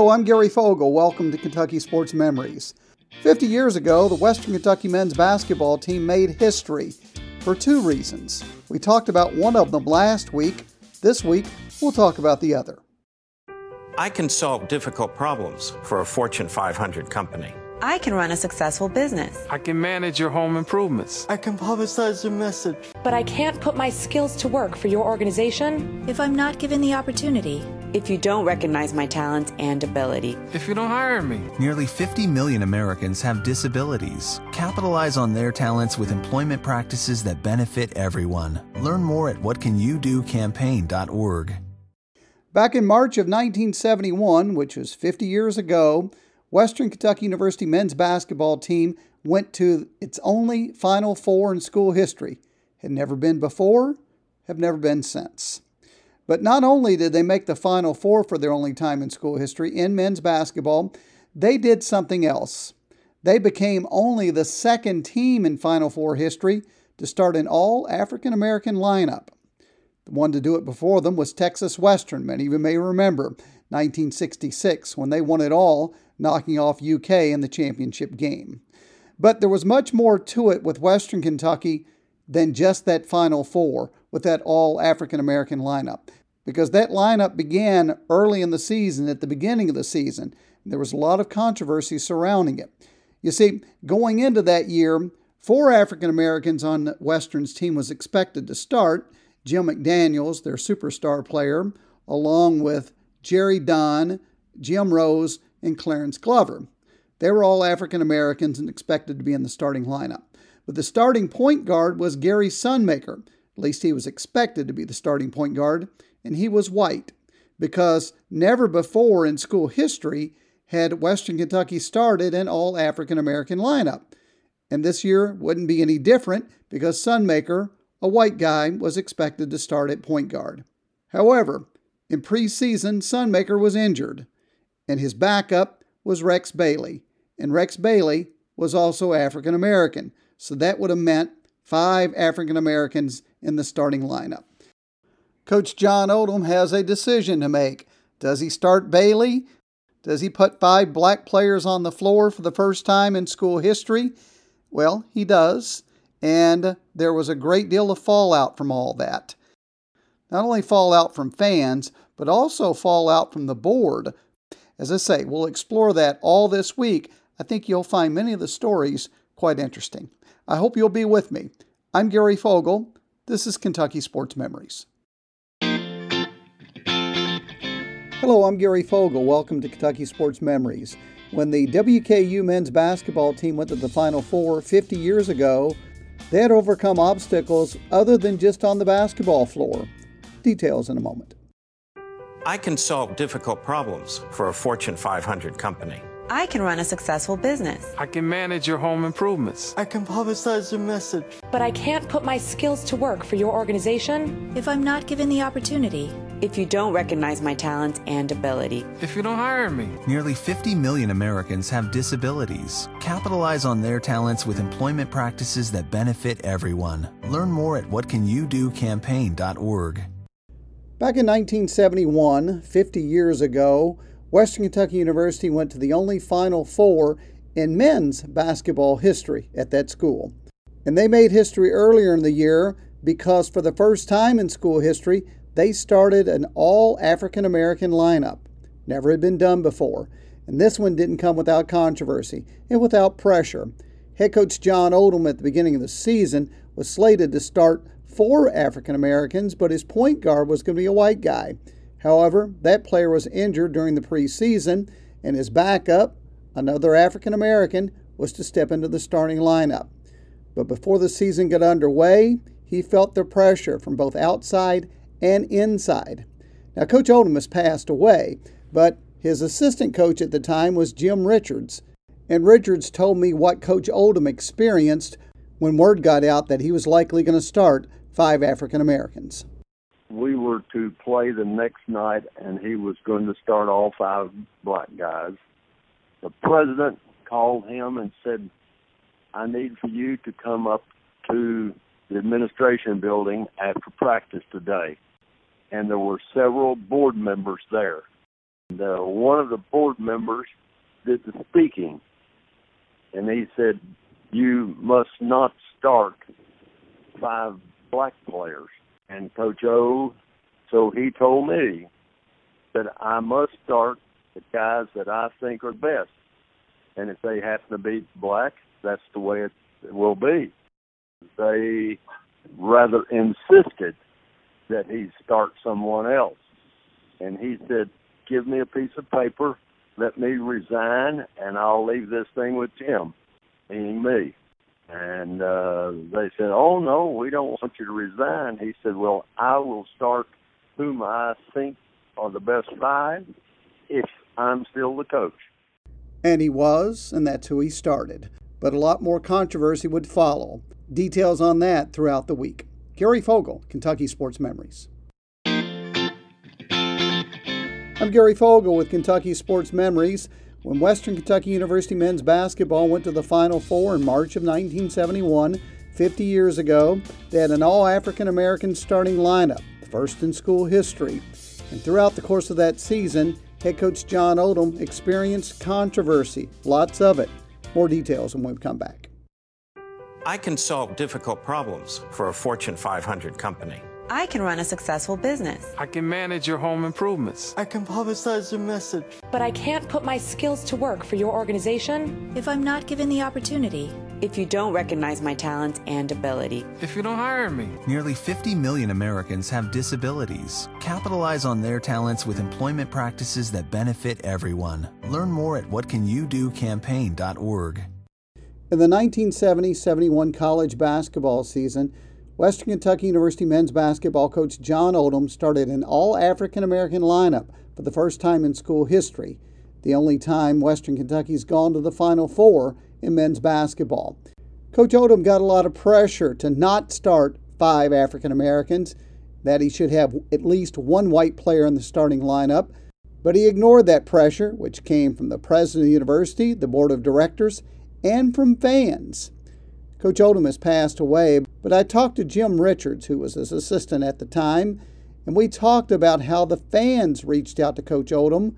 Hello, I'm Gary Fogle. Welcome to Kentucky Sports Memories. 50 years ago, the Western Kentucky men's basketball team made history for two reasons. We talked about one of them last week. This week, we'll talk about the other. I can solve difficult problems for a Fortune 500 company. I can run a successful business. I can manage your home improvements. I can publicize your message. But I can't put my skills to work for your organization if I'm not given the opportunity. If you don't recognize my talents and ability. If you don't hire me. Nearly 50 million Americans have disabilities. Capitalize on their talents with employment practices that benefit everyone. Learn more at whatcanyoudocampaign.org. Back in March of 1971, which was 50 years ago, Western Kentucky University men's basketball team went to its only Final Four in school history. Had never been before, have never been since. But not only did they make the Final Four for their only time in school history in men's basketball, they did something else. They became only the second team in Final Four history to start an all African American lineup. The one to do it before them was Texas Western. Many of you may remember 1966 when they won it all knocking off UK in the championship game. But there was much more to it with Western Kentucky than just that Final Four with that all African American lineup. Because that lineup began early in the season, at the beginning of the season. There was a lot of controversy surrounding it. You see, going into that year, four African Americans on Western's team was expected to start Jim McDaniels, their superstar player, along with Jerry Dunn, Jim Rose, and Clarence Glover. They were all African Americans and expected to be in the starting lineup. But the starting point guard was Gary Sundmacker. At least he was expected to be the starting point guard, and he was white because never before in school history had Western Kentucky started an all African American lineup. And this year wouldn't be any different because Sundmacker, a white guy, was expected to start at point guard. However, in preseason, Sundmacker was injured and his backup was Rex Bailey. And Rex Bailey was also African American, so that would have meant five African Americans in the starting lineup. Coach John Oldham has a decision to make. Does he start Bailey? Does he put five black players on the floor for the first time in school history? Well, he does, and there was a great deal of fallout from all that. Not only fallout from fans, but also fallout from the board as I say, we'll explore that all this week. I think you'll find many of the stories quite interesting. I hope you'll be with me. I'm Gary Fogle. This is Kentucky Sports Memories. Hello, I'm Gary Fogle. Welcome to Kentucky Sports Memories. When the WKU men's basketball team went to the Final Four 50 years ago, they had overcome obstacles other than just on the basketball floor. Details in a moment. I can solve difficult problems for a Fortune 500 company. I can run a successful business. I can manage your home improvements. I can publicize your message. But I can't put my skills to work for your organization if I'm not given the opportunity. If you don't recognize my talents and ability. If you don't hire me. Nearly 50 million Americans have disabilities. Capitalize on their talents with employment practices that benefit everyone. Learn more at whatcanyoudocampaign.org. Back in 1971, 50 years ago, Western Kentucky University went to the only Final Four in men's basketball history at that school. And they made history earlier in the year because for the first time in school history, they started an all African American lineup. Never had been done before. And this one didn't come without controversy and without pressure. Head coach John Oldham at the beginning of the season was slated to start four African Americans, but his point guard was going to be a white guy. However, that player was injured during the preseason, and his backup, another African American, was to step into the starting lineup. But before the season got underway, he felt the pressure from both outside and inside. Now, Coach Oldham has passed away, but his assistant coach at the time was Jim Richards. And Richards told me what Coach Oldham experienced when word got out that he was likely going to start five African Americans. We were to play the next night, and he was going to start all five black guys. The president called him and said, I need for you to come up to the administration building after practice today. And there were several board members there. The, uh, one of the board members did the speaking, and he said, "You must not start five black players." And Coach O, so he told me that I must start the guys that I think are best, and if they happen to be black, that's the way it will be. They rather insisted that he start someone else. And he said, Give me a piece of paper, let me resign, and I'll leave this thing with Tim, meaning me. And uh, they said, Oh, no, we don't want you to resign. He said, Well, I will start whom I think are the best five if I'm still the coach. And he was, and that's who he started. But a lot more controversy would follow. Details on that throughout the week. Gary Fogle, Kentucky Sports Memories. I'm Gary Fogle with Kentucky Sports Memories. When Western Kentucky University men's basketball went to the Final Four in March of 1971, 50 years ago, they had an all African American starting lineup, the first in school history. And throughout the course of that season, head coach John Oldham experienced controversy, lots of it. More details when we come back. I can solve difficult problems for a Fortune 500 company. I can run a successful business. I can manage your home improvements. I can publicize your message. But I can't put my skills to work for your organization if I'm not given the opportunity. If you don't recognize my talents and ability. If you don't hire me. Nearly 50 million Americans have disabilities. Capitalize on their talents with employment practices that benefit everyone. Learn more at whatcanyoudocampaign.org. In the 1970 71 college basketball season, Western Kentucky University men's basketball coach John Oldham started an all African American lineup for the first time in school history, the only time Western Kentucky's gone to the Final Four in men's basketball. Coach Oldham got a lot of pressure to not start five African Americans, that he should have at least one white player in the starting lineup, but he ignored that pressure, which came from the president of the university, the board of directors, and from fans. Coach Oldham has passed away, but I talked to Jim Richards, who was his assistant at the time, and we talked about how the fans reached out to Coach Oldham,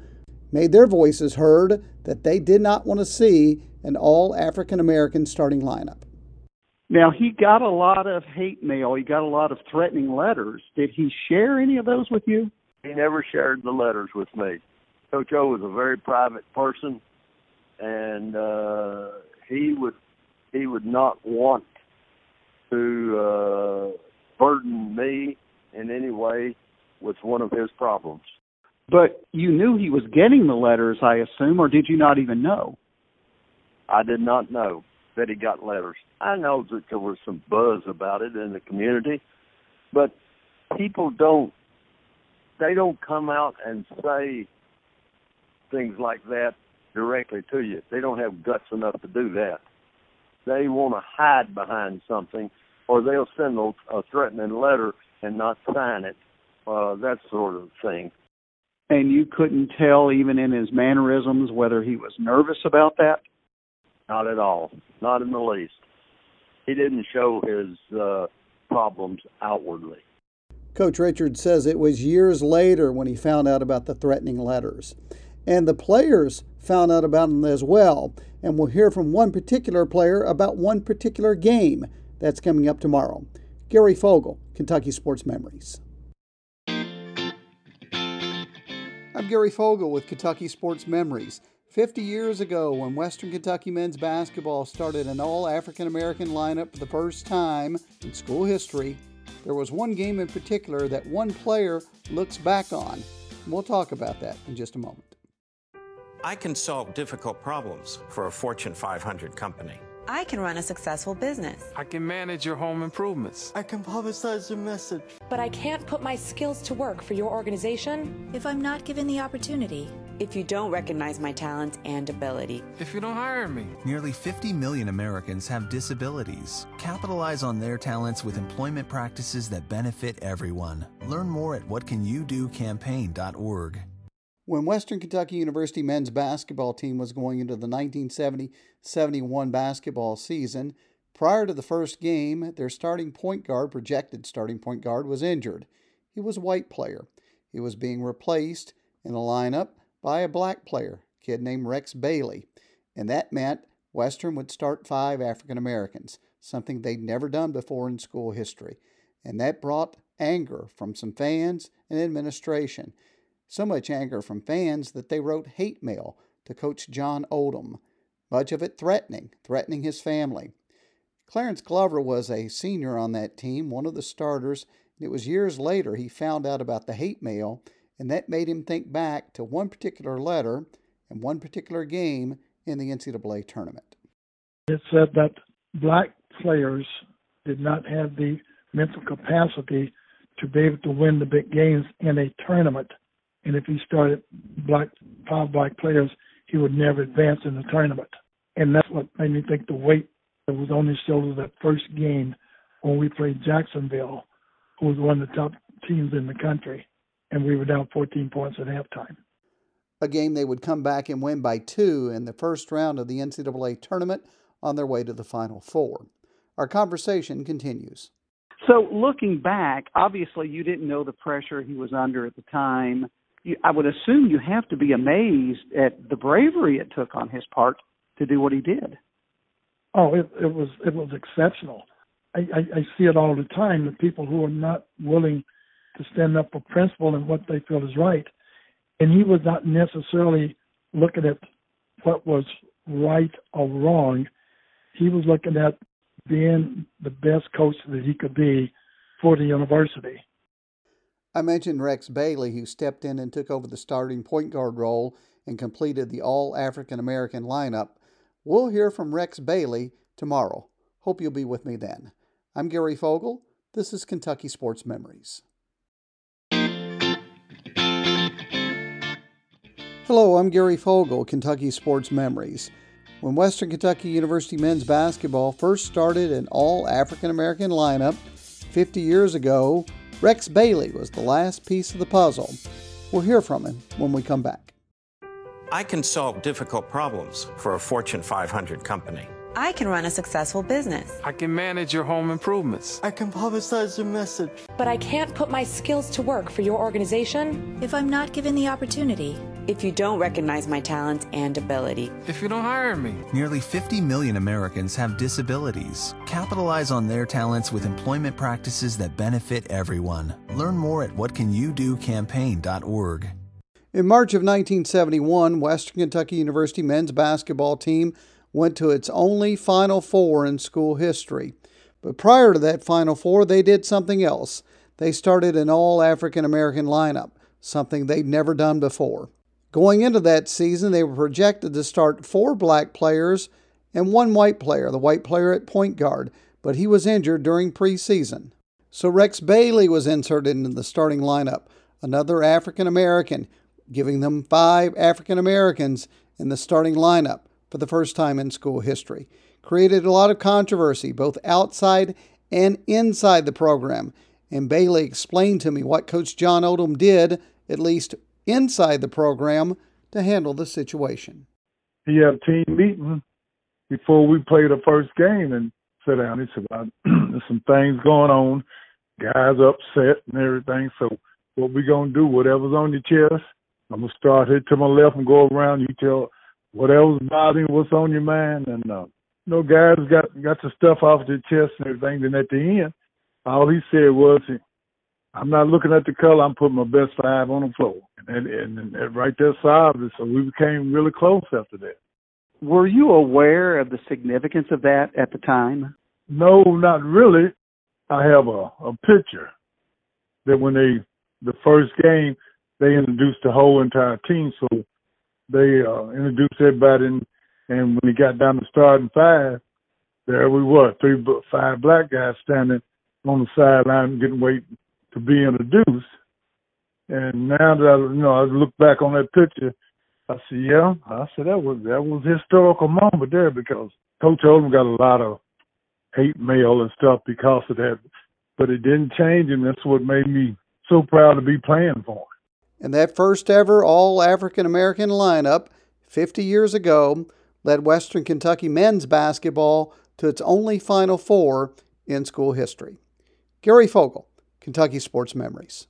made their voices heard that they did not want to see an all African American starting lineup. Now, he got a lot of hate mail, he got a lot of threatening letters. Did he share any of those with you? He never shared the letters with me. Coach O was a very private person, and uh, he would he would not want to uh, burden me in any way with one of his problems. But you knew he was getting the letters, I assume, or did you not even know? I did not know that he got letters. I know that there was some buzz about it in the community, but people don't they don't come out and say things like that directly to you. They don't have guts enough to do that they want to hide behind something, or they'll send a, a threatening letter and not sign it. Uh, that sort of thing. And you couldn't tell, even in his mannerisms, whether he was nervous about that? Not at all. Not in the least. He didn't show his uh, problems outwardly. Coach Richards says it was years later when he found out about the threatening letters. And the players found out about them as well. And we'll hear from one particular player about one particular game that's coming up tomorrow. Gary Fogle, Kentucky Sports Memories. I'm Gary Fogle with Kentucky Sports Memories. 50 years ago, when Western Kentucky men's basketball started an all African American lineup for the first time in school history, there was one game in particular that one player looks back on. And We'll talk about that in just a moment. I can solve difficult problems for a Fortune 500 company. I can run a successful business. I can manage your home improvements. I can publicize your message. But I can't put my skills to work for your organization if I'm not given the opportunity. If you don't recognize my talents and ability. If you don't hire me. Nearly 50 million Americans have disabilities. Capitalize on their talents with employment practices that benefit everyone. Learn more at whatcanyoudocampaign.org. When Western Kentucky University men's basketball team was going into the 1970 71 basketball season, prior to the first game, their starting point guard, projected starting point guard, was injured. He was a white player. He was being replaced in the lineup by a black player, a kid named Rex Bailey, and that meant Western would start five African Americans, something they'd never done before in school history. And that brought anger from some fans and administration. So much anger from fans that they wrote hate mail to Coach John Oldham, much of it threatening, threatening his family. Clarence Glover was a senior on that team, one of the starters, and it was years later he found out about the hate mail, and that made him think back to one particular letter and one particular game in the NCAA tournament. It said that black players did not have the mental capacity to be able to win the big games in a tournament. And if he started black five black players, he would never advance in the tournament. And that's what made me think the weight that was on his shoulders that first game when we played Jacksonville, who was one of the top teams in the country, and we were down 14 points at halftime. A game they would come back and win by two in the first round of the NCAA tournament on their way to the Final Four. Our conversation continues. So, looking back, obviously you didn't know the pressure he was under at the time. You, I would assume you have to be amazed at the bravery it took on his part to do what he did. Oh, it, it was it was exceptional. I, I, I see it all the time. The people who are not willing to stand up for principle and what they feel is right, and he was not necessarily looking at what was right or wrong. He was looking at being the best coach that he could be for the university. I mentioned Rex Bailey, who stepped in and took over the starting point guard role and completed the all African American lineup. We'll hear from Rex Bailey tomorrow. Hope you'll be with me then. I'm Gary Fogle. This is Kentucky Sports Memories. Hello, I'm Gary Fogle, Kentucky Sports Memories. When Western Kentucky University men's basketball first started an all African American lineup 50 years ago, Rex Bailey was the last piece of the puzzle. We'll hear from him when we come back. I can solve difficult problems for a Fortune 500 company. I can run a successful business. I can manage your home improvements. I can publicize your message. But I can't put my skills to work for your organization if I'm not given the opportunity. If you don't recognize my talents and ability. If you don't hire me. Nearly 50 million Americans have disabilities. Capitalize on their talents with employment practices that benefit everyone. Learn more at whatcanyoudocampaign.org. In March of 1971, Western Kentucky University men's basketball team went to its only Final Four in school history. But prior to that Final Four, they did something else. They started an all African American lineup, something they'd never done before. Going into that season, they were projected to start four black players and one white player, the white player at point guard, but he was injured during preseason. So Rex Bailey was inserted into the starting lineup, another African American, giving them five African Americans in the starting lineup for the first time in school history. Created a lot of controversy, both outside and inside the program. And Bailey explained to me what Coach John Oldham did, at least inside the program, to handle the situation. He had a team meeting before we played the first game and sat down. He said, There's some things going on, guys upset and everything. So, what we going to do, whatever's on your chest, I'm going to start here to my left and go around. You tell whatever's bothering what's on your mind, and uh, you know, guys got got the stuff off their chest and everything. Then at the end, all he said was, "I'm not looking at the color. I'm putting my best five on the floor," and and, and right there solved it. So we became really close after that. Were you aware of the significance of that at the time? No, not really. I have a a picture that when they the first game they introduced the whole entire team. So they uh, introduced everybody, and, and when he got down to starting five, there we were, three, five black guys standing on the sideline getting wait to be introduced. And now that I, you know, I look back on that picture, I see, yeah, I said that was that was a historical moment there because Coach Oldham got a lot of hate mail and stuff because of that, but it didn't change, and that's what made me so proud to be playing for him and that first ever all African American lineup 50 years ago led Western Kentucky men's basketball to its only Final Four in school history. Gary Fogle, Kentucky Sports Memories.